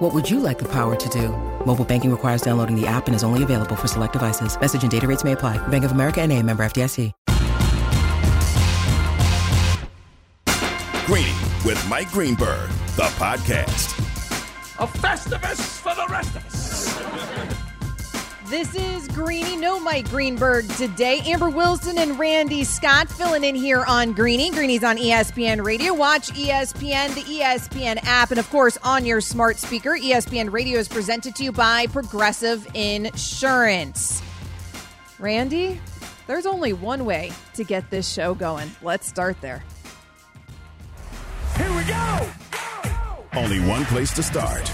What would you like the power to do? Mobile banking requires downloading the app and is only available for select devices. Message and data rates may apply. Bank of America and a member FDIC. Greeny with Mike Greenberg, the podcast. A Festivus for the rest of us. This is Greeny, no Mike Greenberg today. Amber Wilson and Randy Scott filling in here on Greeny. Greeny's on ESPN Radio. Watch ESPN, the ESPN app, and of course on your smart speaker. ESPN Radio is presented to you by Progressive Insurance. Randy, there's only one way to get this show going. Let's start there. Here we go. Only one place to start.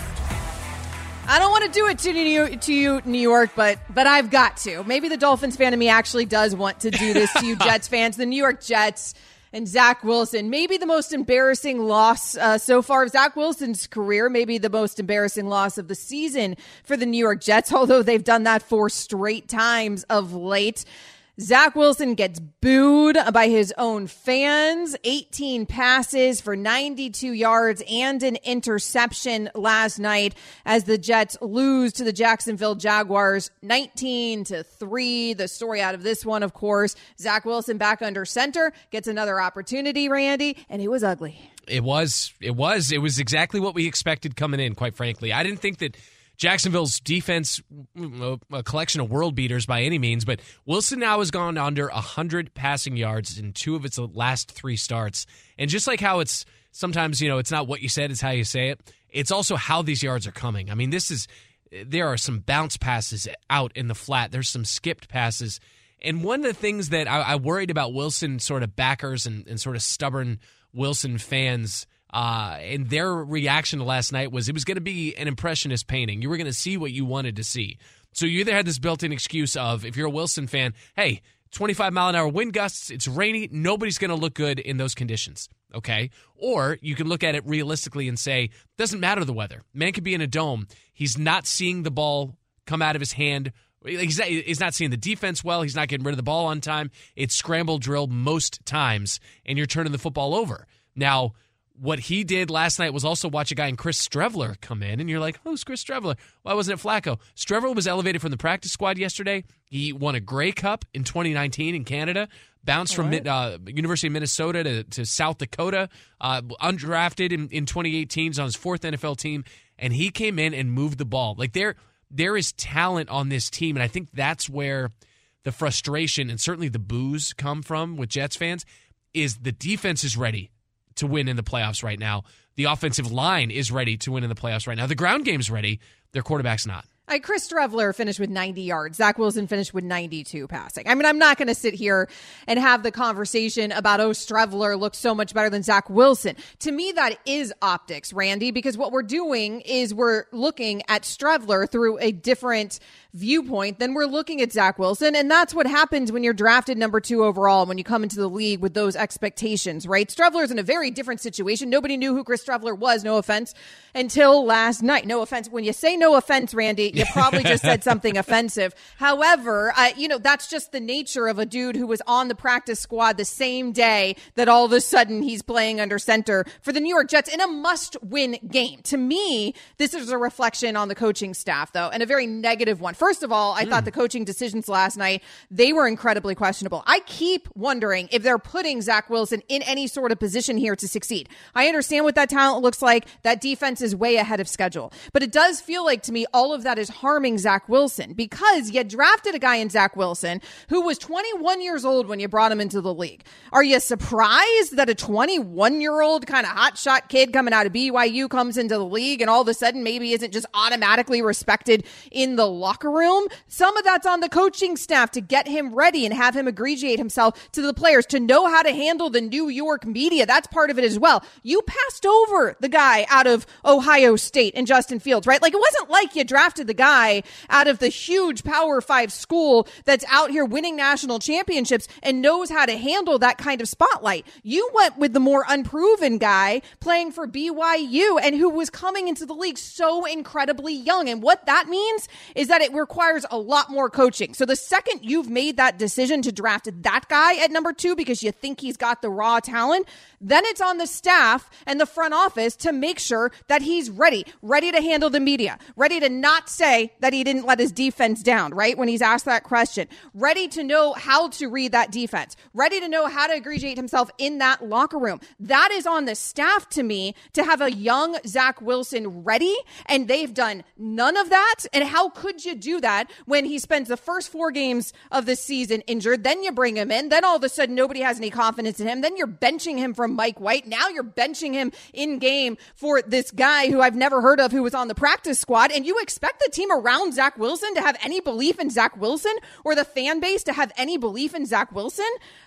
I don't want to do it to New to you, New York, but but I've got to. Maybe the Dolphins fan in me actually does want to do this to you, Jets fans. The New York Jets and Zach Wilson. Maybe the most embarrassing loss uh, so far of Zach Wilson's career. Maybe the most embarrassing loss of the season for the New York Jets. Although they've done that four straight times of late. Zach Wilson gets booed by his own fans. 18 passes for 92 yards and an interception last night as the Jets lose to the Jacksonville Jaguars 19 to 3. The story out of this one, of course, Zach Wilson back under center gets another opportunity, Randy, and it was ugly. It was. It was. It was exactly what we expected coming in, quite frankly. I didn't think that Jacksonville's defense, mm, a collection of world beaters by any means, but Wilson now has gone under 100 passing yards in two of its last three starts. And just like how it's sometimes, you know, it's not what you said, it's how you say it, it's also how these yards are coming. I mean, this is, there are some bounce passes out in the flat, there's some skipped passes. And one of the things that I, I worried about Wilson sort of backers and, and sort of stubborn Wilson fans uh, and their reaction last night was it was going to be an impressionist painting. You were going to see what you wanted to see. So you either had this built-in excuse of if you're a Wilson fan, hey, 25 mile an hour wind gusts, it's rainy, nobody's going to look good in those conditions. Okay. Or you can look at it realistically and say, doesn't matter the weather. Man could be in a dome. He's not seeing the ball come out of his hand. He's not seeing the defense well. He's not getting rid of the ball on time. It's scramble drill most times, and you're turning the football over. Now, what he did last night was also watch a guy in Chris Streveler come in, and you're like, who's Chris Streveler? Why wasn't it Flacco? Streveler was elevated from the practice squad yesterday. He won a Grey Cup in 2019 in Canada, bounced from uh, University of Minnesota to, to South Dakota, uh, undrafted in, in 2018, he's on his fourth NFL team, and he came in and moved the ball. Like there, there is talent on this team, and I think that's where the frustration and certainly the boos come from with Jets fans. Is the defense is ready to win in the playoffs right now. The offensive line is ready to win in the playoffs right now. The ground game's ready. Their quarterback's not. Like Chris Streveler finished with 90 yards. Zach Wilson finished with 92 passing. I mean, I'm not going to sit here and have the conversation about, oh, Streveler looks so much better than Zach Wilson. To me, that is optics, Randy, because what we're doing is we're looking at Streveler through a different viewpoint then we're looking at Zach Wilson. And that's what happens when you're drafted number two overall, when you come into the league with those expectations, right? Streveler's in a very different situation. Nobody knew who Chris Streveler was, no offense, until last night. No offense. When you say no offense, Randy, you probably just said something offensive. However, uh, you know, that's just the nature of a dude who was on the practice squad the same day that all of a sudden he's playing under center for the New York Jets in a must win game. To me, this is a reflection on the coaching staff, though, and a very negative one. First of all, I Hmm. thought the coaching decisions last night, they were incredibly questionable. I keep wondering if they're putting Zach Wilson in any sort of position here to succeed. I understand what that talent looks like. That defense is way ahead of schedule. But it does feel like to me all of that is harming Zach Wilson because you drafted a guy in Zach Wilson who was 21 years old when you brought him into the league. Are you surprised that a 21 year old kind of hotshot kid coming out of BYU comes into the league and all of a sudden maybe isn't just automatically respected in the locker room? Room, some of that's on the coaching staff to get him ready and have him aggregate himself to the players to know how to handle the New York media. That's part of it as well. You passed over the guy out of Ohio State and Justin Fields, right? Like it wasn't like you drafted the guy out of the huge Power Five school that's out here winning national championships and knows how to handle that kind of spotlight. You went with the more unproven guy playing for BYU and who was coming into the league so incredibly young. And what that means is that it requires a lot more coaching. So the second you've made that decision to draft that guy at number two because you think he's got the raw talent, then it's on the staff and the front office to make sure that he's ready, ready to handle the media, ready to not say that he didn't let his defense down, right? When he's asked that question, ready to know how to read that defense, ready to know how to aggregate himself in that locker room. That is on the staff to me to have a young Zach Wilson ready, and they've done none of that. And how could you do that when he spends the first four games of the season injured? Then you bring him in, then all of a sudden nobody has any confidence in him, then you're benching him from Mike White. Now you're benching him in game for this guy who I've never heard of who was on the practice squad. And you expect the team around Zach Wilson to have any belief in Zach Wilson or the fan base to have any belief in Zach Wilson?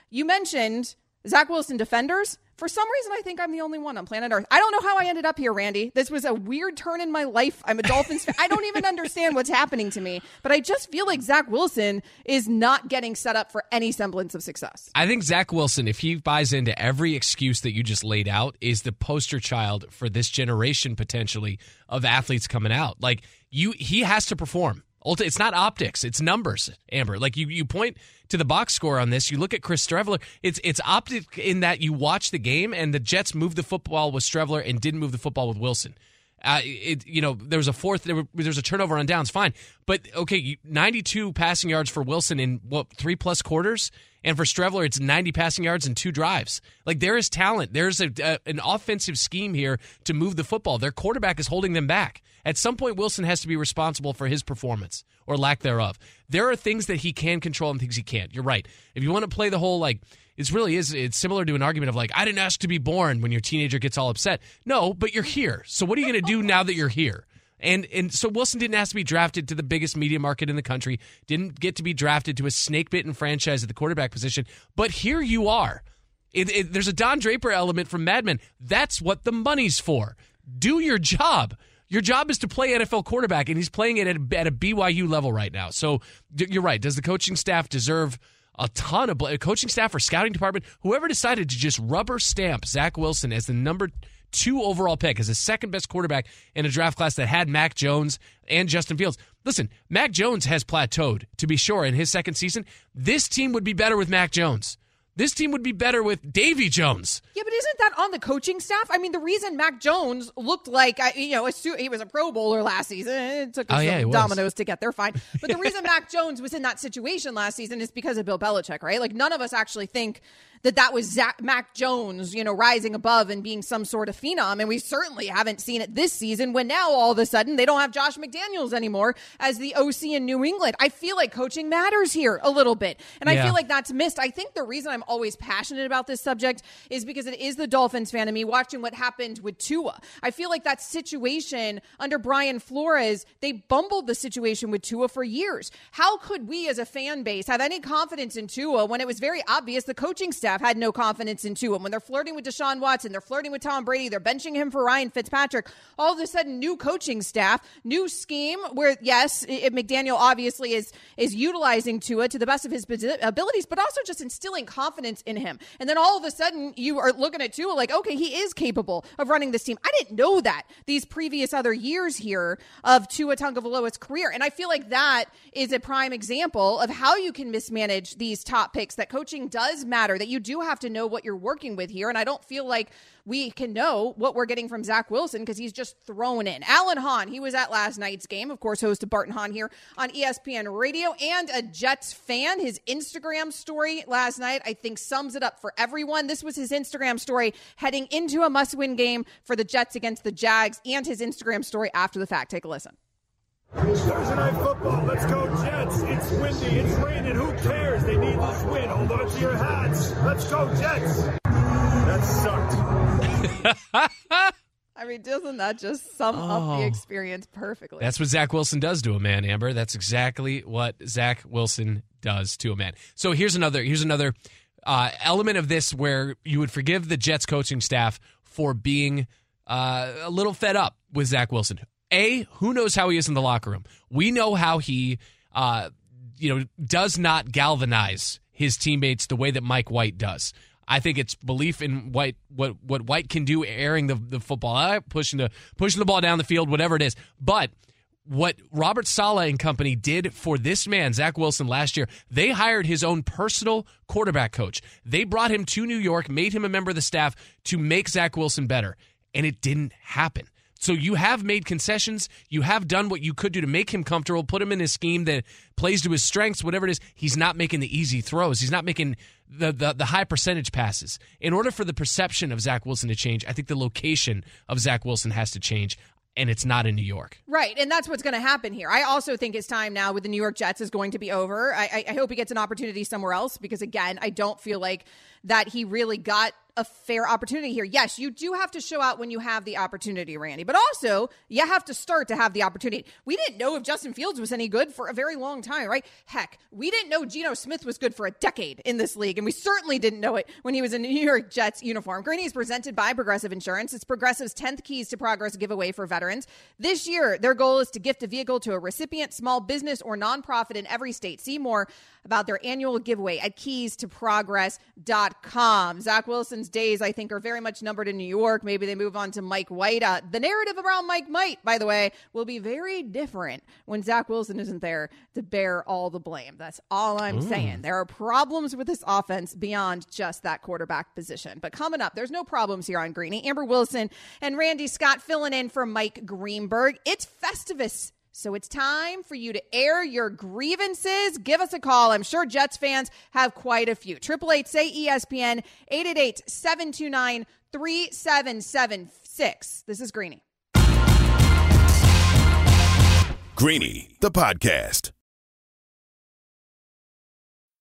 You mentioned Zach Wilson defenders. For some reason, I think I'm the only one on planet Earth. I don't know how I ended up here, Randy. This was a weird turn in my life. I'm a Dolphins fan. I don't even understand what's happening to me, but I just feel like Zach Wilson is not getting set up for any semblance of success. I think Zach Wilson, if he buys into every excuse that you just laid out, is the poster child for this generation potentially of athletes coming out. Like you, he has to perform. It's not optics; it's numbers, Amber. Like you, you point to the box score on this. You look at Chris Streveler. It's it's optic in that you watch the game and the Jets moved the football with Streveler and didn't move the football with Wilson. Uh, it, you know, there was a fourth, there, was a turnover on downs, fine. But okay, 92 passing yards for Wilson in what, three plus quarters? And for Streveler, it's 90 passing yards and two drives. Like there is talent. There's a, a, an offensive scheme here to move the football. Their quarterback is holding them back. At some point, Wilson has to be responsible for his performance or lack thereof. There are things that he can control and things he can't. You're right. If you want to play the whole like, it really is, it's similar to an argument of like, I didn't ask to be born when your teenager gets all upset. No, but you're here. So what are you going to do now that you're here? And and so Wilson didn't ask to be drafted to the biggest media market in the country, didn't get to be drafted to a snake bitten franchise at the quarterback position, but here you are. It, it, there's a Don Draper element from Mad Men. That's what the money's for. Do your job. Your job is to play NFL quarterback, and he's playing it at a, at a BYU level right now. So you're right. Does the coaching staff deserve a ton of uh, coaching staff or scouting department? Whoever decided to just rubber stamp Zach Wilson as the number two overall pick, as the second best quarterback in a draft class that had Mac Jones and Justin Fields. Listen, Mac Jones has plateaued, to be sure, in his second season. This team would be better with Mac Jones. This team would be better with Davy Jones. Yeah, but isn't that on the coaching staff? I mean, the reason Mac Jones looked like you know he was a Pro Bowler last season. It took oh, yeah, dominoes to get there, fine. But the reason Mac Jones was in that situation last season is because of Bill Belichick, right? Like none of us actually think that that was Zach, Mac Jones, you know, rising above and being some sort of phenom. And we certainly haven't seen it this season when now all of a sudden they don't have Josh McDaniels anymore as the OC in New England. I feel like coaching matters here a little bit. And yeah. I feel like that's missed. I think the reason I'm always passionate about this subject is because it is the Dolphins fan of me watching what happened with Tua. I feel like that situation under Brian Flores, they bumbled the situation with Tua for years. How could we as a fan base have any confidence in Tua when it was very obvious the coaching staff staff had no confidence in Tua. When they're flirting with Deshaun Watson, they're flirting with Tom Brady, they're benching him for Ryan Fitzpatrick. All of a sudden, new coaching staff, new scheme. Where yes, it, McDaniel obviously is is utilizing Tua to the best of his abilities, but also just instilling confidence in him. And then all of a sudden, you are looking at Tua like, okay, he is capable of running this team. I didn't know that these previous other years here of Tua Tagovailoa's career, and I feel like that is a prime example of how you can mismanage these top picks. That coaching does matter. That you you do have to know what you're working with here. And I don't feel like we can know what we're getting from Zach Wilson because he's just thrown in. Alan Hahn, he was at last night's game, of course, host of Bart and Hahn here on ESPN Radio and a Jets fan. His Instagram story last night, I think, sums it up for everyone. This was his Instagram story heading into a must win game for the Jets against the Jags and his Instagram story after the fact. Take a listen. Thursday night football. Let's go Jets. It's windy. It's raining. Who cares? They need this win. Hold on to your hats. Let's go Jets. That sucked. I mean, doesn't that just sum up the Oh. experience perfectly? That's what Zach Wilson does to a man, Amber. That's exactly what Zach Wilson does to a man. So here's another here's another uh, element of this where you would forgive the Jets coaching staff for being uh, a little fed up with Zach Wilson. A, who knows how he is in the locker room? We know how he, uh, you know, does not galvanize his teammates the way that Mike White does. I think it's belief in White what what White can do, airing the the football pushing the pushing the ball down the field, whatever it is. But what Robert Saleh and company did for this man, Zach Wilson, last year, they hired his own personal quarterback coach. They brought him to New York, made him a member of the staff to make Zach Wilson better, and it didn't happen. So you have made concessions. You have done what you could do to make him comfortable, put him in a scheme that plays to his strengths, whatever it is. He's not making the easy throws. He's not making the, the, the high percentage passes. In order for the perception of Zach Wilson to change, I think the location of Zach Wilson has to change, and it's not in New York. Right, and that's what's going to happen here. I also think his time now with the New York Jets is going to be over. I, I, I hope he gets an opportunity somewhere else because, again, I don't feel like that he really got a fair opportunity here. Yes, you do have to show out when you have the opportunity, Randy, but also you have to start to have the opportunity. We didn't know if Justin Fields was any good for a very long time, right? Heck, we didn't know Geno Smith was good for a decade in this league, and we certainly didn't know it when he was in New York Jets uniform. Greeny is presented by Progressive Insurance. It's Progressive's 10th Keys to Progress giveaway for veterans. This year, their goal is to gift a vehicle to a recipient, small business, or nonprofit in every state. See more about their annual giveaway at keystoprogress.com. Zach Wilson's days, I think, are very much numbered in New York. Maybe they move on to Mike White. Uh, the narrative around Mike White, by the way, will be very different when Zach Wilson isn't there to bear all the blame. That's all I'm saying. There are problems with this offense beyond just that quarterback position. But coming up, there's no problems here on Greeny. Amber Wilson and Randy Scott filling in for Mike Greenberg. It's Festivus. So it's time for you to air your grievances. Give us a call. I'm sure Jets fans have quite a few. Triple eight say ESPN 888-729-3776. This is Greeny. Greeny, the podcast.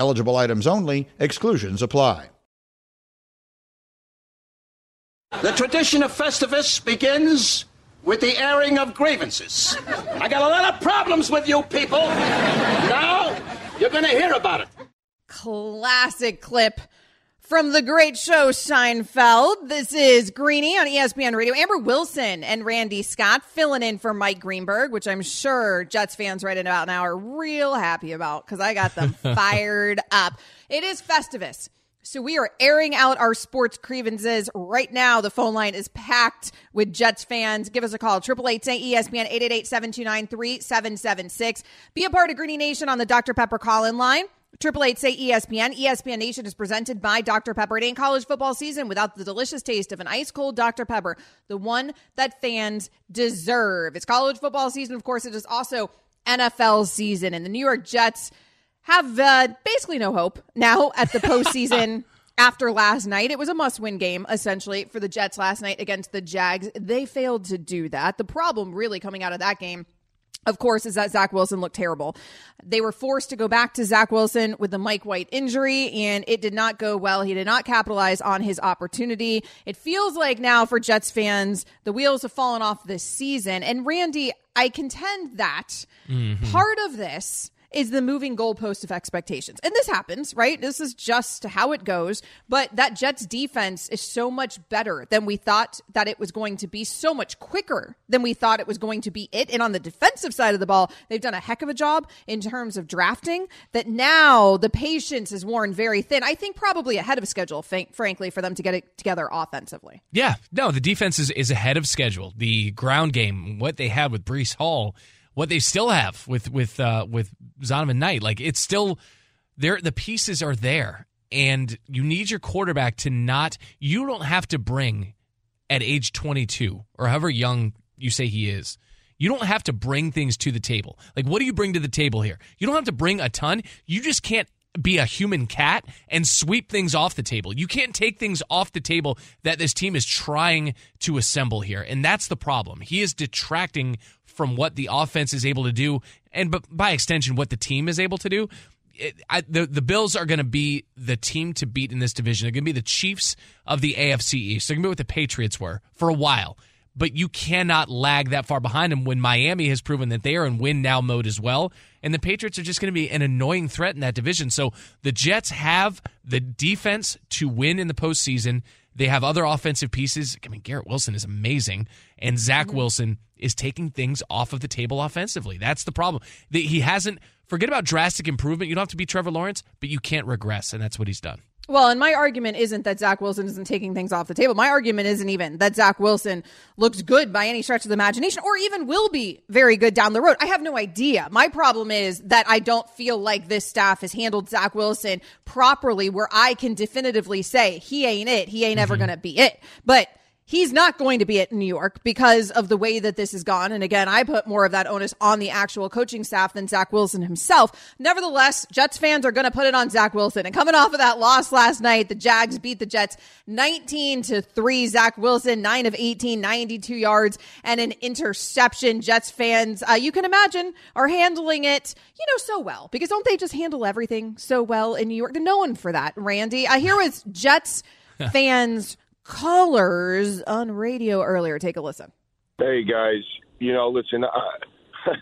Eligible items only, exclusions apply. The tradition of Festivus begins with the airing of grievances. I got a lot of problems with you people. Now, you're going to hear about it. Classic clip from the great show Seinfeld. This is Greeny on ESPN Radio. Amber Wilson and Randy Scott filling in for Mike Greenberg, which I'm sure Jets fans right in about now are real happy about because I got them fired up. It is Festivus. So we are airing out our sports grievances right now. The phone line is packed with Jets fans. Give us a call. 888 ESPN 888-729-3776. Be a part of Greeny Nation on the Dr. Pepper call-in line. Triple eight say ESPN. ESPN Nation is presented by Dr. Pepper. It ain't college football season without the delicious taste of an ice cold Dr. Pepper, the one that fans deserve. It's college football season. Of course, it is also NFL season, and the New York Jets have uh, basically no hope now at the postseason. After last night, it was a must win game essentially for the Jets last night against the Jags. They failed to do that. The problem really coming out of that game of course, is that Zach Wilson looked terrible. They were forced to go back to Zach Wilson with the Mike White injury, and it did not go well. He did not capitalize on his opportunity. It feels like now for Jets fans, the wheels have fallen off this season. And Randy, I contend that mm-hmm. part of this is the moving goalpost of expectations. And this happens, right? This is just how it goes. But that Jets defense is so much better than we thought that it was going to be, so much quicker than we thought it was going to be it. And on the defensive side of the ball, they've done a heck of a job in terms of drafting that now the patience is worn very thin. I think probably ahead of schedule, frankly, for them to get it together offensively. Yeah, no, the defense is, is ahead of schedule. The ground game, what they had with Breece Hall what they still have with with uh, with Zonovan Knight. Like it's still there. The pieces are there, and you need your quarterback to not. You don't have to bring at age 22 or however young you say he is. You don't have to bring things to the table. Like, what do you bring to the table here? You don't have to bring a ton. You just can't be a human cat and sweep things off the table. You can't take things off the table that this team is trying to assemble here. And that's the problem. He is detracting from what the offense is able to do, and by extension, what the team is able to do. It, I, the the Bills are going to be the team to beat in this division. They're going to be the Chiefs of the AFC East. They're going to be what the Patriots were for a while. But you cannot lag that far behind them when Miami has proven that they are in win now mode as well. And the Patriots are just going to be an annoying threat in that division. So the Jets have the defense to win in the postseason. They have other offensive pieces. I mean, Garrett Wilson is amazing, and Zach mm-hmm. Wilson is taking things off of the table offensively. That's the problem. He hasn't. Forget about drastic improvement. You don't have to be Trevor Lawrence, but you can't regress, and that's what he's done. Well, and my argument isn't that Zach Wilson isn't taking things off the table. My argument isn't even that Zach Wilson looks good by any stretch of the imagination or even will be very good down the road. I have no idea. My problem is that I don't feel like this staff has handled Zach Wilson properly where I can definitively say he ain't it. He ain't mm-hmm. ever going to be it. But he's not going to be at New York because of the way that this has gone. And again, I put more of that onus on the actual coaching staff than Zach Wilson himself. Nevertheless, Jets fans are going to put it on Zach Wilson. And coming off of that loss last night, the Jags beat the Jets 19 to 3. Zach Wilson, 9 of 18, 92 yards and an interception. Jets fans, uh, you can imagine, are handling it, you know, so well because don't they just handle everything so well in New York? They're known for that, Randy. I hear was Jets fans callers on radio earlier. Take a listen. Hey guys, you know, listen, uh,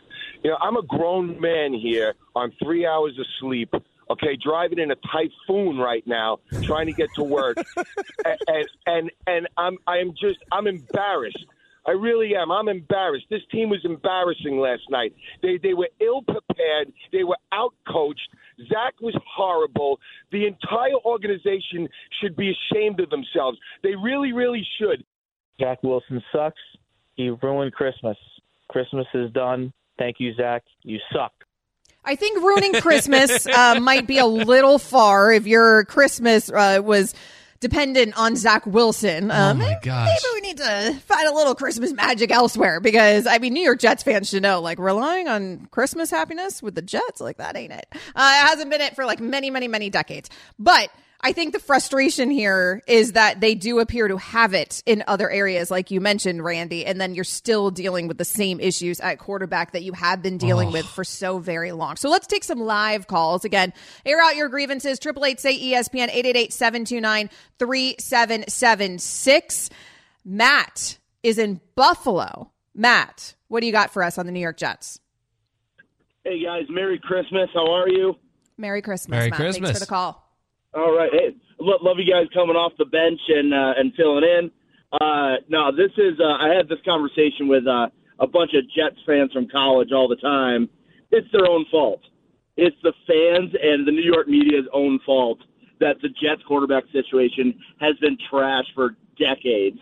you know, I'm a grown man here on three hours of sleep. Okay, driving in a typhoon right now, trying to get to work, and, and and and I'm I'm just I'm embarrassed. I really am. I'm embarrassed. This team was embarrassing last night. They they were ill prepared. They were out coached. Zach was horrible. The entire organization should be ashamed of themselves. They really, really should. Zach Wilson sucks. He ruined Christmas. Christmas is done. Thank you, Zach. You suck. I think ruining Christmas uh, might be a little far if your Christmas uh, was dependent on Zach Wilson. Um, oh my gosh. Maybe we need to find a little Christmas magic elsewhere because I mean, New York Jets fans should know, like relying on Christmas happiness with the Jets, like that ain't it. Uh, it hasn't been it for like many, many, many decades. But I think the frustration here is that they do appear to have it in other areas, like you mentioned, Randy, and then you're still dealing with the same issues at quarterback that you have been dealing oh. with for so very long. So let's take some live calls. Again, air out your grievances. Triple eight say ESPN eight eight eight seven two nine three seven seven six. Matt is in Buffalo. Matt, what do you got for us on the New York Jets? Hey guys, Merry Christmas. How are you? Merry Christmas. Merry Matt. Christmas. Thanks for the call. All right. Hey, lo- love you guys coming off the bench and uh, and filling in. Uh, no, this is. Uh, I had this conversation with uh, a bunch of Jets fans from college all the time. It's their own fault. It's the fans and the New York media's own fault that the Jets quarterback situation has been trash for decades.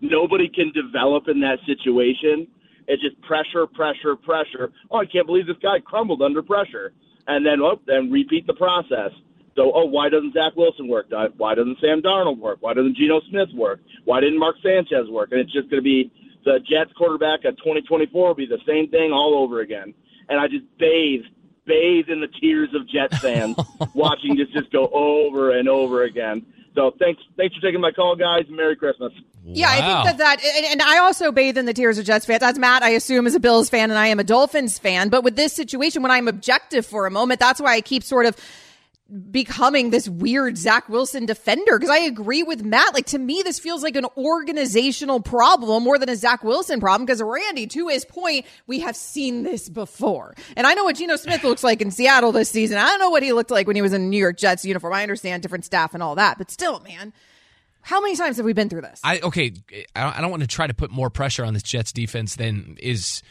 Nobody can develop in that situation. It's just pressure, pressure, pressure. Oh, I can't believe this guy crumbled under pressure. And then, oh, then repeat the process. So, oh, why doesn't Zach Wilson work? Uh, why doesn't Sam Darnold work? Why doesn't Geno Smith work? Why didn't Mark Sanchez work? And it's just going to be the Jets quarterback at 2024 will be the same thing all over again. And I just bathe, bathe in the tears of Jets fans watching this just go over and over again. So thanks, thanks for taking my call, guys. Merry Christmas. Yeah, I think that that, and, and I also bathe in the tears of Jets fans. As Matt, I assume, is a Bills fan, and I am a Dolphins fan. But with this situation, when I'm objective for a moment, that's why I keep sort of becoming this weird Zach Wilson defender because I agree with Matt. Like to me, this feels like an organizational problem more than a Zach Wilson problem. Because Randy, to his point, we have seen this before, and I know what Geno Smith looks like in Seattle this season. I don't know what he looked like when he was in New York Jets uniform. I understand different staff and all that, but still, man. How many times have we been through this? I okay. I don't want to try to put more pressure on this Jets defense than is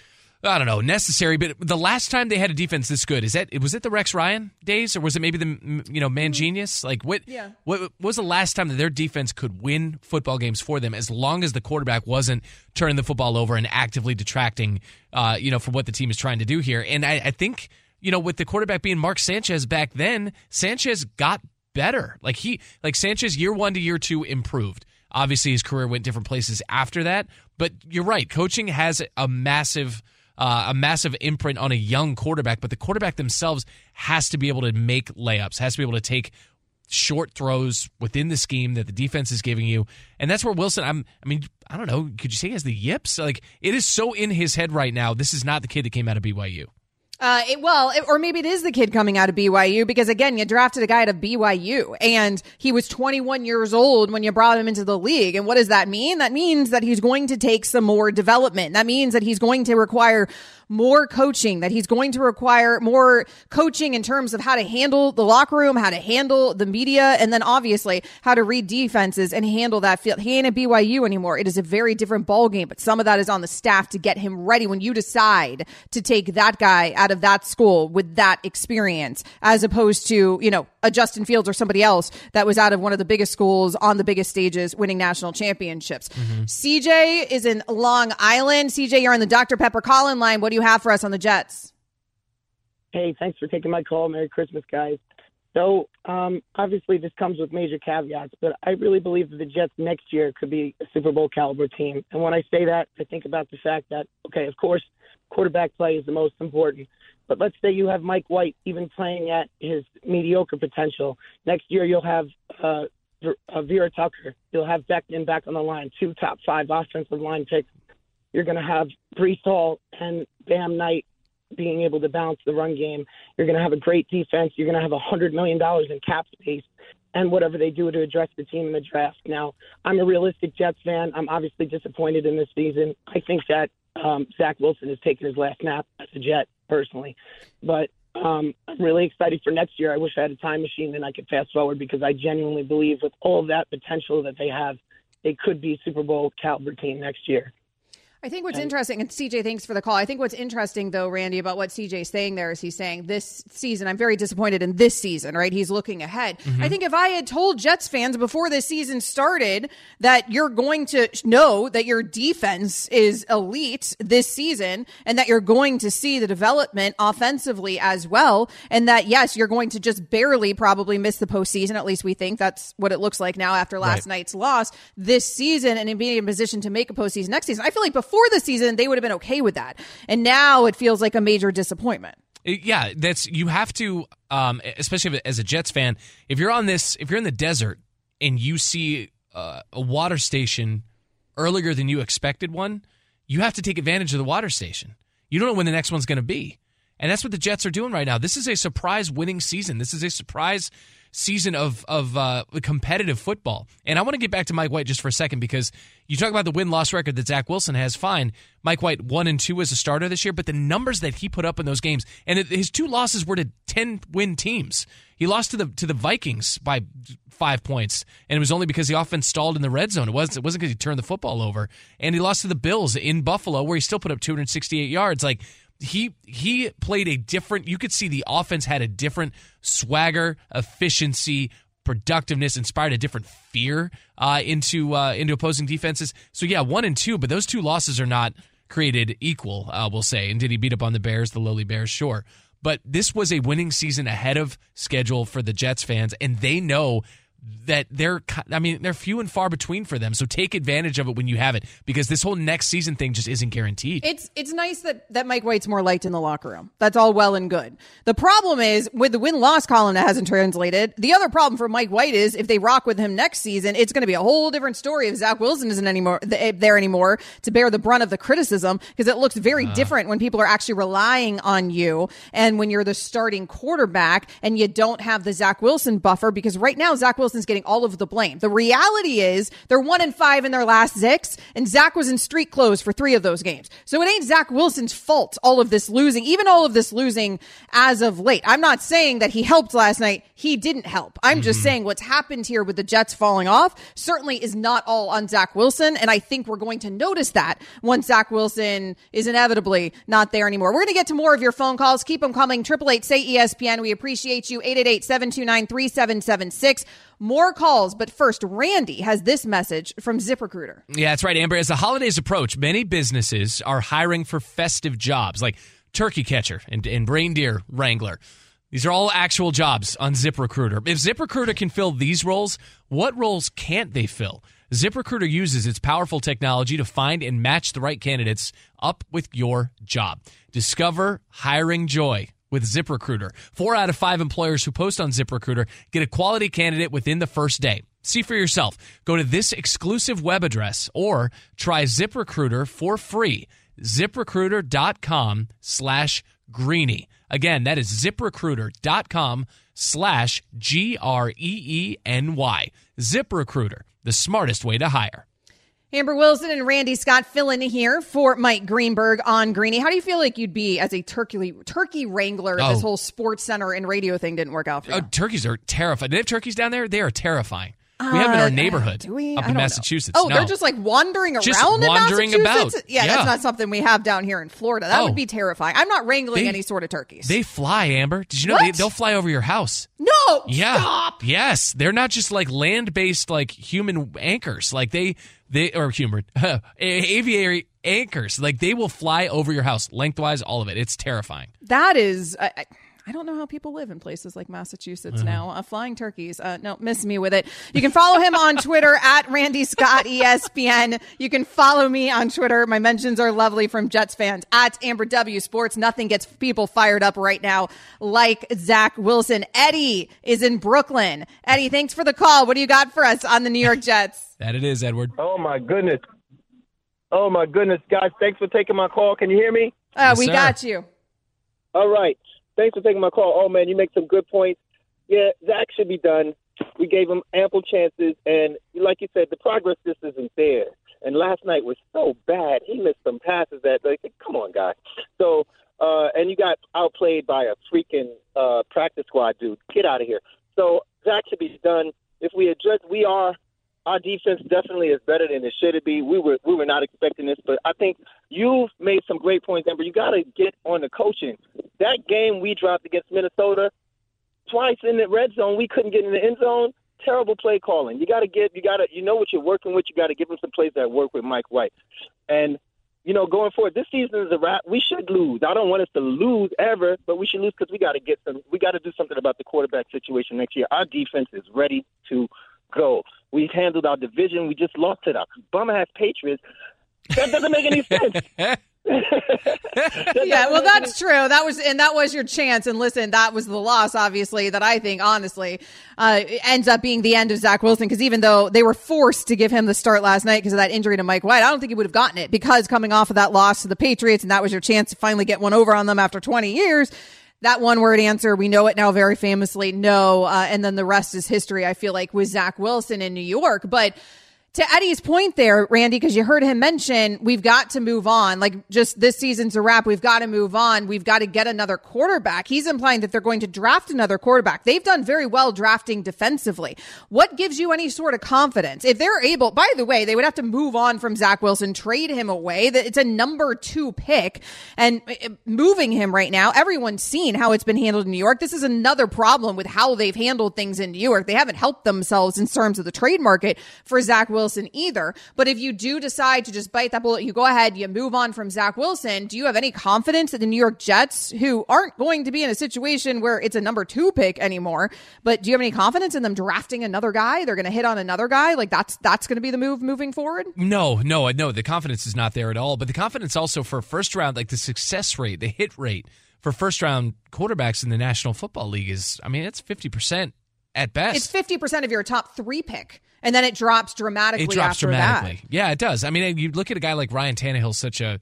I don't know, necessary. But the last time they had a defense this good is that was it the Rex Ryan days, or was it maybe the you know Man Genius? Like what? Yeah. What was the last time that their defense could win football games for them, as long as the quarterback wasn't turning the football over and actively detracting, uh, you know, from what the team is trying to do here? And I, I think you know, with the quarterback being Mark Sanchez back then, Sanchez got better. Like he, like Sanchez, year one to year two improved. Obviously, his career went different places after that. But you're right, coaching has a massive uh, a massive imprint on a young quarterback, but the quarterback themselves has to be able to make layups, has to be able to take short throws within the scheme that the defense is giving you. And that's where Wilson, I'm, I mean, I don't know, could you say he has the yips? Like, it is so in his head right now. This is not the kid that came out of BYU. Uh, it, well, it, or maybe it is the kid coming out of BYU because again, you drafted a guy out of BYU and he was 21 years old when you brought him into the league. And what does that mean? That means that he's going to take some more development. That means that he's going to require more coaching, that he's going to require more coaching in terms of how to handle the locker room, how to handle the media, and then obviously how to read defenses and handle that field. He ain't at BYU anymore. It is a very different ball game, but some of that is on the staff to get him ready when you decide to take that guy out of that school with that experience, as opposed to, you know, a Justin Fields or somebody else that was out of one of the biggest schools on the biggest stages winning national championships. Mm-hmm. CJ is in Long Island. CJ, you're on the Dr. Pepper call-in line. What do you have for us on the Jets? Hey, thanks for taking my call. Merry Christmas, guys. So, um, obviously, this comes with major caveats, but I really believe that the Jets next year could be a Super Bowl caliber team. And when I say that, I think about the fact that, okay, of course, quarterback play is the most important. But let's say you have Mike White even playing at his mediocre potential. Next year, you'll have uh, uh, Vera Tucker. You'll have Becton back on the line, two top five offensive line picks. You're going to have Breece Hall and Bam Knight being able to balance the run game. You're going to have a great defense. You're going to have a $100 million in cap space and whatever they do to address the team in the draft. Now, I'm a realistic Jets fan. I'm obviously disappointed in this season. I think that um, Zach Wilson has taken his last nap as a Jet, personally. But um, I'm really excited for next year. I wish I had a time machine and I could fast forward because I genuinely believe with all that potential that they have, they could be Super Bowl caliber team next year. I think what's and, interesting, and CJ, thanks for the call. I think what's interesting, though, Randy, about what CJ's saying there is he's saying this season, I'm very disappointed in this season, right? He's looking ahead. Mm-hmm. I think if I had told Jets fans before this season started that you're going to know that your defense is elite this season and that you're going to see the development offensively as well, and that, yes, you're going to just barely probably miss the postseason, at least we think that's what it looks like now after last right. night's loss this season and being in position to make a postseason next season. I feel like before before the season, they would have been okay with that. And now it feels like a major disappointment. Yeah, that's you have to, um, especially as a Jets fan, if you're on this, if you're in the desert and you see uh, a water station earlier than you expected one, you have to take advantage of the water station. You don't know when the next one's going to be. And that's what the Jets are doing right now. This is a surprise winning season. This is a surprise season of of uh, competitive football. And I want to get back to Mike White just for a second because you talk about the win loss record that Zach Wilson has. Fine, Mike White one and two as a starter this year, but the numbers that he put up in those games and his two losses were to ten win teams. He lost to the to the Vikings by five points, and it was only because the offense stalled in the red zone. It wasn't it wasn't because he turned the football over. And he lost to the Bills in Buffalo, where he still put up 268 yards. Like he he played a different you could see the offense had a different swagger efficiency productiveness, inspired a different fear uh, into uh, into opposing defenses. So yeah, one and two, but those two losses are not created equal. Uh, we'll say. And did he beat up on the Bears, the lowly Bears? Sure. But this was a winning season ahead of schedule for the Jets fans, and they know that they're I mean they're few and far between for them. So take advantage of it when you have it because this whole next season thing just isn't guaranteed. It's it's nice that that Mike White's more liked in the locker room. That's all well and good. The problem is with the win loss column that hasn't translated. The other problem for Mike White is if they rock with him next season, it's going to be a whole different story if Zach Wilson isn't anymore eh, there anymore to bear the brunt of the criticism because it looks very uh. different when people are actually relying on you and when you're the starting quarterback and you don't have the Zach Wilson buffer because right now Zach Wilson Wilson's getting all of the blame. The reality is they're one and five in their last six, and Zach was in street clothes for three of those games. So it ain't Zach Wilson's fault, all of this losing, even all of this losing as of late. I'm not saying that he helped last night. He didn't help. I'm mm-hmm. just saying what's happened here with the Jets falling off certainly is not all on Zach Wilson. And I think we're going to notice that once Zach Wilson is inevitably not there anymore. We're going to get to more of your phone calls. Keep them coming. Triple eight say ESPN. We appreciate you. 888 729 3776 more calls, but first, Randy has this message from ZipRecruiter. Yeah, that's right, Amber. As the holidays approach, many businesses are hiring for festive jobs like turkey catcher and, and reindeer wrangler. These are all actual jobs on ZipRecruiter. If ZipRecruiter can fill these roles, what roles can't they fill? ZipRecruiter uses its powerful technology to find and match the right candidates up with your job. Discover hiring joy with ZipRecruiter. Four out of five employers who post on ZipRecruiter get a quality candidate within the first day. See for yourself. Go to this exclusive web address or try ZipRecruiter for free. ZipRecruiter.com slash greeny. Again, that is ziprecruiter.com slash G R E E N Y. ZipRecruiter, the smartest way to hire. Amber Wilson and Randy Scott fill in here for Mike Greenberg on Greeny. How do you feel like you'd be as a turkey turkey wrangler if oh. this whole sports center and radio thing didn't work out for you? Oh, turkeys are terrifying. Do they have turkeys down there. They are terrifying. We have in our uh, neighborhood uh, we? up in Massachusetts. Know. Oh, no. they're just like wandering around just wandering about. Yeah, yeah, that's not something we have down here in Florida. That oh. would be terrifying. I'm not wrangling they, any sort of turkeys. They fly, Amber. Did you know they, will fly over your house? No. Yeah. Stop. Yes, they're not just like land-based like human anchors. Like they they or human aviary anchors. Like they will fly over your house lengthwise, all of it. It's terrifying. That is. I, I don't know how people live in places like Massachusetts uh-huh. now. Uh, flying turkeys. Uh, no, miss me with it. You can follow him on Twitter at Randy Scott ESPN. You can follow me on Twitter. My mentions are lovely from Jets fans at Amber W Sports. Nothing gets people fired up right now like Zach Wilson. Eddie is in Brooklyn. Eddie, thanks for the call. What do you got for us on the New York Jets? that it is, Edward. Oh my goodness. Oh my goodness, guys! Thanks for taking my call. Can you hear me? Uh, yes, we sir. got you. All right thanks for taking my call. Oh man, you make some good points. Yeah, Zach should be done. We gave him ample chances, and like you said, the progress just isn't there. And last night was so bad. He missed some passes that, like, come on, guy. So, uh, and you got outplayed by a freaking uh, practice squad dude. Get out of here. So Zach should be done. If we adjust, we are our defense definitely is better than it should be. We were we were not expecting this, but I think you've made some great points, Amber. You got to get on the coaching. That game we dropped against Minnesota, twice in the red zone, we couldn't get in the end zone. Terrible play calling. You got to get you got to you know what you're working with. You got to give them some plays that work with Mike White, and you know, going forward, this season is a wrap. We should lose. I don't want us to lose ever, but we should lose because we got to get some. We got to do something about the quarterback situation next year. Our defense is ready to go. We've handled our division. We just lost to the bum ass Patriots. That doesn't make any sense. yeah, well, that's true. That was and that was your chance. And listen, that was the loss, obviously. That I think, honestly, uh, ends up being the end of Zach Wilson. Because even though they were forced to give him the start last night because of that injury to Mike White, I don't think he would have gotten it because coming off of that loss to the Patriots, and that was your chance to finally get one over on them after 20 years that one word answer, we know it now very famously, no. Uh, and then the rest is history, I feel like, with Zach Wilson in New York. But to Eddie's point there, Randy, because you heard him mention we've got to move on. Like just this season's a wrap. We've got to move on. We've got to get another quarterback. He's implying that they're going to draft another quarterback. They've done very well drafting defensively. What gives you any sort of confidence? If they're able, by the way, they would have to move on from Zach Wilson, trade him away. It's a number two pick and uh, moving him right now. Everyone's seen how it's been handled in New York. This is another problem with how they've handled things in New York. They haven't helped themselves in terms of the trade market for Zach Wilson. Wilson either. But if you do decide to just bite that bullet, you go ahead, you move on from Zach Wilson. Do you have any confidence that the New York Jets, who aren't going to be in a situation where it's a number two pick anymore, but do you have any confidence in them drafting another guy? They're going to hit on another guy. Like that's that's going to be the move moving forward. No, no, no. The confidence is not there at all. But the confidence also for first round, like the success rate, the hit rate for first round quarterbacks in the National Football League is, I mean, it's fifty percent at best. It's fifty percent of your top three pick and then it drops dramatically. It drops after dramatically. That. Yeah, it does. I mean, you look at a guy like Ryan Tannehill, such a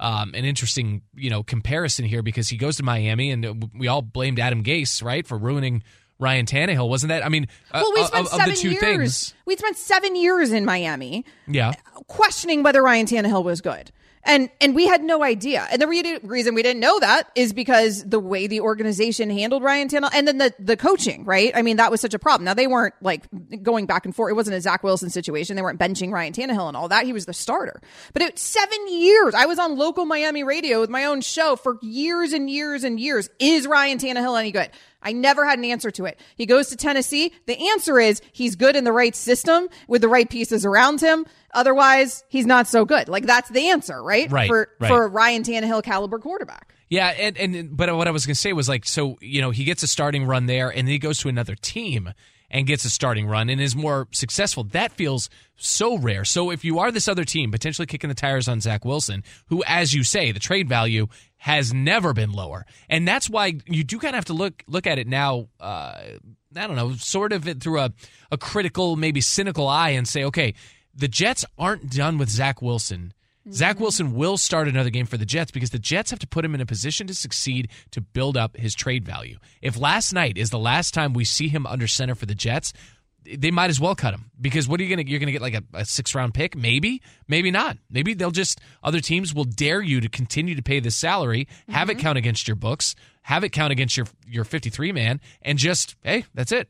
um, an interesting you know comparison here because he goes to Miami, and we all blamed Adam Gase right for ruining. Ryan Tannehill wasn't that? I mean, well, we spent of, seven of years. things, we spent seven years in Miami, yeah, questioning whether Ryan Tannehill was good. And and we had no idea. And the re- reason we didn't know that is because the way the organization handled Ryan Tannehill and then the the coaching, right? I mean, that was such a problem. Now they weren't like going back and forth. It wasn't a Zach Wilson situation. They weren't benching Ryan Tannehill and all that. He was the starter. But it seven years. I was on local Miami radio with my own show for years and years and years. Is Ryan Tannehill any good? I never had an answer to it. He goes to Tennessee. The answer is he's good in the right system with the right pieces around him. Otherwise, he's not so good. Like that's the answer, right? Right. For right. for a Ryan Tannehill caliber quarterback. Yeah, and and but what I was going to say was like, so you know, he gets a starting run there, and then he goes to another team and gets a starting run and is more successful. That feels so rare. So if you are this other team potentially kicking the tires on Zach Wilson, who, as you say, the trade value has never been lower, and that's why you do kind of have to look look at it now. Uh, I don't know, sort of through a a critical, maybe cynical eye, and say, okay the Jets aren't done with Zach Wilson. Mm-hmm. Zach Wilson will start another game for the Jets because the Jets have to put him in a position to succeed to build up his trade value. If last night is the last time we see him under center for the Jets, they might as well cut him because what are you gonna you're gonna get like a, a six round pick maybe maybe not maybe they'll just other teams will dare you to continue to pay this salary have mm-hmm. it count against your books have it count against your your 53 man and just hey that's it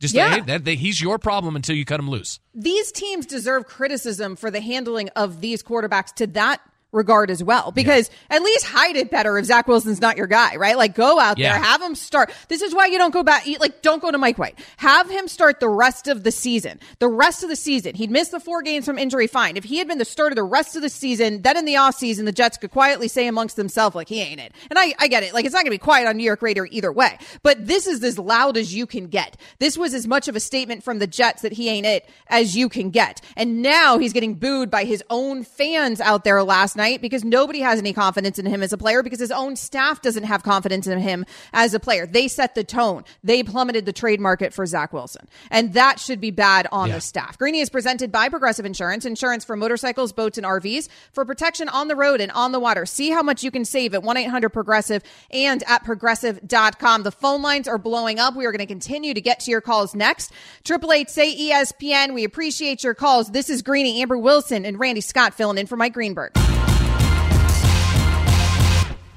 just yeah. Hey, that, that, he's your problem until you cut him loose. These teams deserve criticism for the handling of these quarterbacks to that regard as well because yeah. at least hide it better if Zach Wilson's not your guy, right? Like go out yeah. there, have him start. This is why you don't go back. Like don't go to Mike White. Have him start the rest of the season. The rest of the season. He'd missed the four games from injury. Fine. If he had been the starter the rest of the season, then in the off season, the Jets could quietly say amongst themselves, like he ain't it. And I, I get it. Like it's not going to be quiet on New York Radio either way, but this is as loud as you can get. This was as much of a statement from the Jets that he ain't it as you can get. And now he's getting booed by his own fans out there last night because nobody has any confidence in him as a player because his own staff doesn't have confidence in him as a player. They set the tone. They plummeted the trade market for Zach Wilson. And that should be bad on yeah. the staff. Greeny is presented by Progressive Insurance, insurance for motorcycles, boats, and RVs for protection on the road and on the water. See how much you can save at 1-800-Progressive and at progressive.com. The phone lines are blowing up. We are going to continue to get to your calls next. Triple eight say ESPN. We appreciate your calls. This is Greeny, Amber Wilson, and Randy Scott filling in for Mike Greenberg.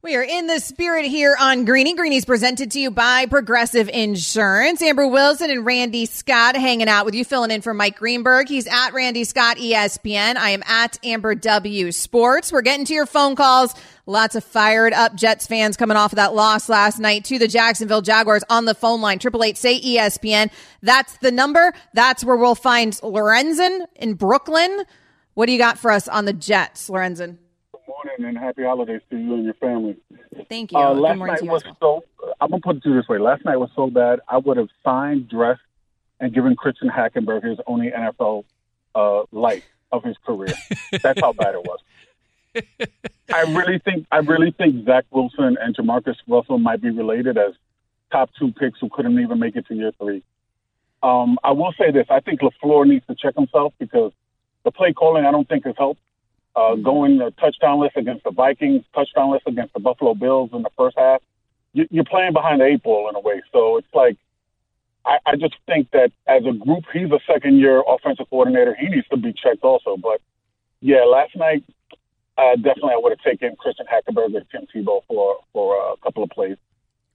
We are in the spirit here on Greeny. Greeny's presented to you by Progressive Insurance. Amber Wilson and Randy Scott hanging out with you, filling in for Mike Greenberg. He's at Randy Scott ESPN. I am at Amber W Sports. We're getting to your phone calls. Lots of fired up Jets fans coming off of that loss last night to the Jacksonville Jaguars on the phone line. Triple eight say ESPN. That's the number. That's where we'll find Lorenzen in Brooklyn. What do you got for us on the Jets, Lorenzen? Morning and happy holidays to you and your family. Thank you. Uh, last night was well. so. I'm gonna put it to you this way. Last night was so bad. I would have signed, dressed, and given Christian Hackenberg his only NFL uh, life of his career. That's how bad it was. I really think. I really think Zach Wilson and Jamarcus Russell might be related as top two picks who couldn't even make it to year three. Um, I will say this: I think Lafleur needs to check himself because the play calling I don't think has helped uh, going the touchdown list against the Vikings, touchdown against the Buffalo Bills in the first half. You, you're playing behind the eight ball in a way. So it's like, I, I just think that as a group, he's a second year offensive coordinator. He needs to be checked also. But yeah, last night, uh, definitely I would have taken Christian Hackenberg or Tim Tebow for, for uh, a couple of plays.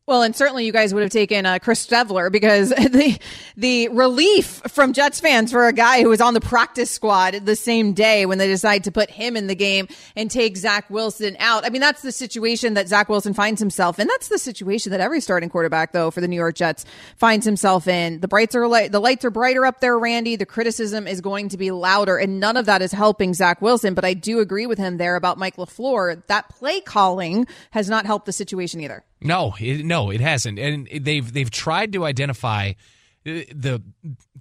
Well, and certainly you guys would have taken uh, Chris Streveler because the the relief from Jets fans for a guy who was on the practice squad the same day when they decide to put him in the game and take Zach Wilson out. I mean, that's the situation that Zach Wilson finds himself in. That's the situation that every starting quarterback, though, for the New York Jets finds himself in. The brights are light, the lights are brighter up there, Randy. The criticism is going to be louder, and none of that is helping Zach Wilson. But I do agree with him there about Mike LaFleur. That play calling has not helped the situation either. No, it, no, it hasn't, and they've they've tried to identify the, the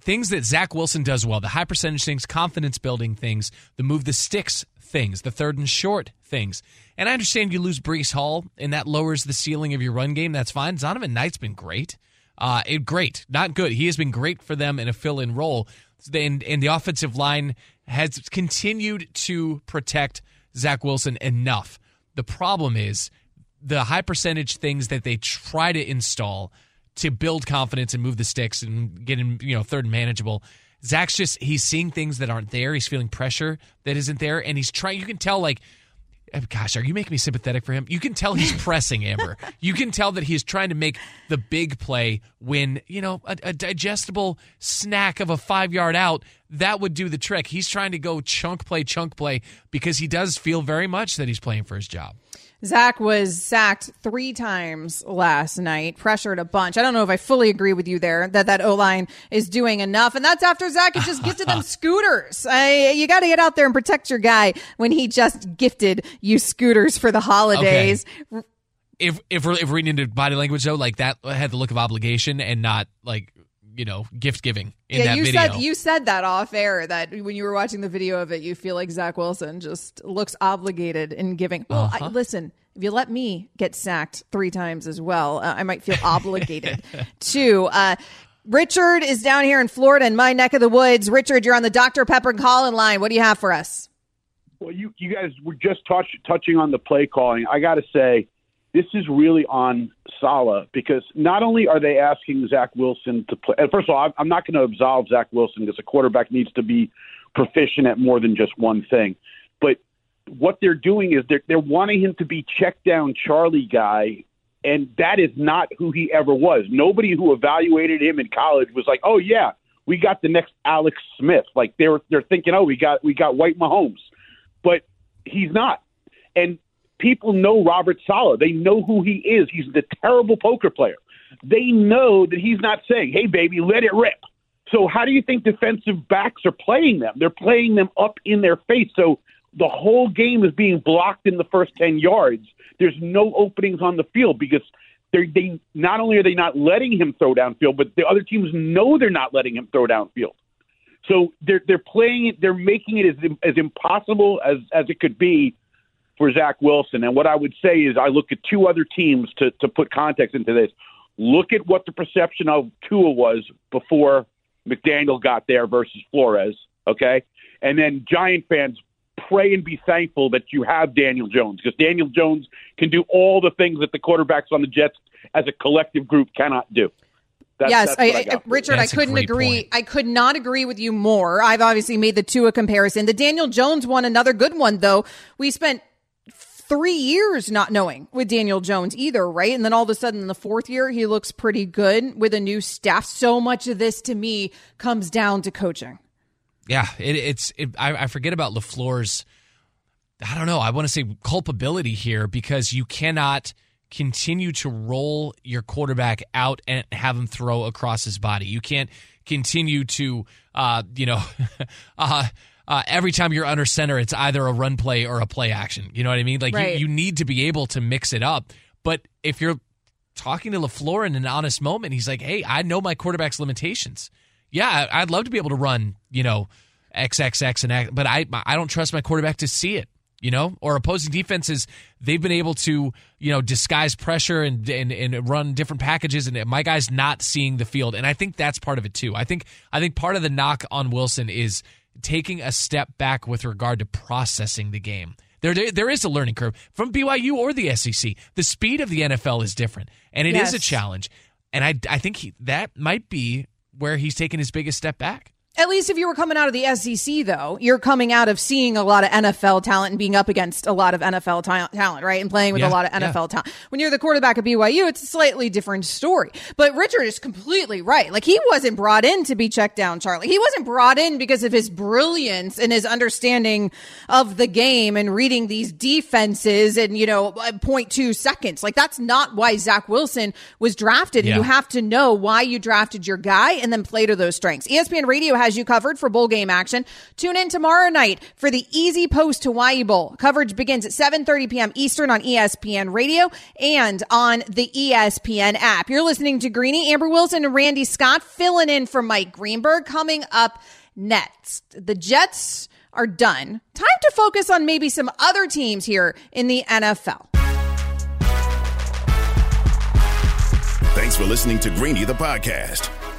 things that Zach Wilson does well: the high percentage things, confidence building things, the move the sticks things, the third and short things. And I understand you lose Breece Hall, and that lowers the ceiling of your run game. That's fine. Zonovan Knight's been great, uh, it, great, not good. He has been great for them in a fill-in role, and and the offensive line has continued to protect Zach Wilson enough. The problem is the high percentage things that they try to install to build confidence and move the sticks and get him, you know, third and manageable. Zach's just he's seeing things that aren't there. He's feeling pressure that isn't there, and he's trying. You can tell, like, eh, gosh, are you making me sympathetic for him? You can tell he's pressing Amber. You can tell that he's trying to make the big play when you know a, a digestible snack of a five yard out that would do the trick. He's trying to go chunk play, chunk play because he does feel very much that he's playing for his job. Zach was sacked three times last night, pressured a bunch. I don't know if I fully agree with you there that that O line is doing enough, and that's after Zach had just gifted them scooters. I, you got to get out there and protect your guy when he just gifted you scooters for the holidays. Okay. If if we're, if we're reading into body language though, like that had the look of obligation and not like you know gift giving in yeah, that you video. said you said that off air that when you were watching the video of it, you feel like Zach Wilson just looks obligated in giving. Well, Uh-huh. listen, if you let me get sacked three times as well, uh, I might feel obligated to. Uh, Richard is down here in Florida in my neck of the woods. Richard, you're on the Dr. Pepper and call-in line. What do you have for us? Well, you you guys were just touch, touching on the play calling. I got to say, this is really on Saleh because not only are they asking Zach Wilson to play. and First of all, I'm- not going to absolve Zach Wilson because a quarterback needs to be proficient at more than just one thing. But what they're doing is they're they're wanting him to be check down Charlie guy, and that is not who he ever was. Nobody who evaluated him in college was like, oh yeah, we got the next Alex Smith. Like they're they're thinking, oh we got we got White Mahomes, but he's not. And people know Robert Saleh. They know who he is. He's the terrible poker player. They know that he's not saying, "Hey, baby, let it rip." So how do you think defensive backs are playing them? They're playing them up in their face. So the whole game is being blocked in the first ten yards. There's no openings on the field because they they not only are they not letting him throw downfield, but the other teams know they're not letting him throw downfield. So they're they're playing it. They're making it as as impossible as as it could be for Zach Wilson. And what I would say is, I look at two other teams to to put context into this. Look at what the perception of Tua was before McDaniel got there versus Flores. Okay, and then Giant fans pray and be thankful that you have Daniel Jones because Daniel Jones can do all the things that the quarterbacks on the Jets as a collective group cannot do. That's, yes, that's I, I I, got for you. Richard, I couldn't agree. I could not agree with you more. I've obviously made the Tua comparison. The Daniel Jones one, another good one though. We spent three years not knowing with Daniel Jones either, right? And then all of a sudden in the fourth year, he looks pretty good with a new staff. So much of this to me comes down to coaching. Yeah, it, it's. It, I, I forget about Lafleur's. I don't know. I want to say culpability here because you cannot continue to roll your quarterback out and have him throw across his body. You can't continue to, uh, you know, uh, uh, every time you're under center, it's either a run play or a play action. You know what I mean? Like Right. you, you need to be able to mix it up. But if you're talking to Lafleur in an honest moment, he's like, "Hey, I know my quarterback's limitations. Yeah, I'd love to be able to run, you know, XXX and X, but I I don't trust my quarterback to see it." You know, or opposing defenses, they've been able to, you know, disguise pressure and, and and run different packages, and my guy's not seeing the field, and I think that's part of it too. I think I think part of the knock on Wilson is taking a step back with regard to processing the game. There, there is a learning curve from BYU or the SEC. The speed of the NFL is different, and it is Yes. a challenge. And I, I think he, that might be where he's taken his biggest step back. At least if you were coming out of the SEC, though, you're coming out of seeing a lot of NFL talent and being up against a lot of NFL ta- talent, right? And playing with Yeah, a lot of yeah. NFL talent. When you're the quarterback of BYU, it's a slightly different story. But Richard is completely right. Like, he wasn't brought in to be checked down, Charlie. He wasn't brought in because of his brilliance and his understanding of the game and reading these defenses and, you know, uh, 0.2 seconds. Like, that's not why Zach Wilson was drafted. Yeah. You have to know why you drafted your guy and then play to those strengths. ESPN Radio has you covered for bowl game action. Tune in tomorrow night for the EasyPost Hawaii Bowl. Coverage begins at 7:30 p.m. Eastern on ESPN Radio and on the ESPN app. You're listening to Greeny, Amber Wilson, and Randy Scott filling in for Mike Greenberg. Coming up next, the Jets are done. Time to focus on maybe some other teams here in the NFL. Thanks for listening to Greeny the podcast.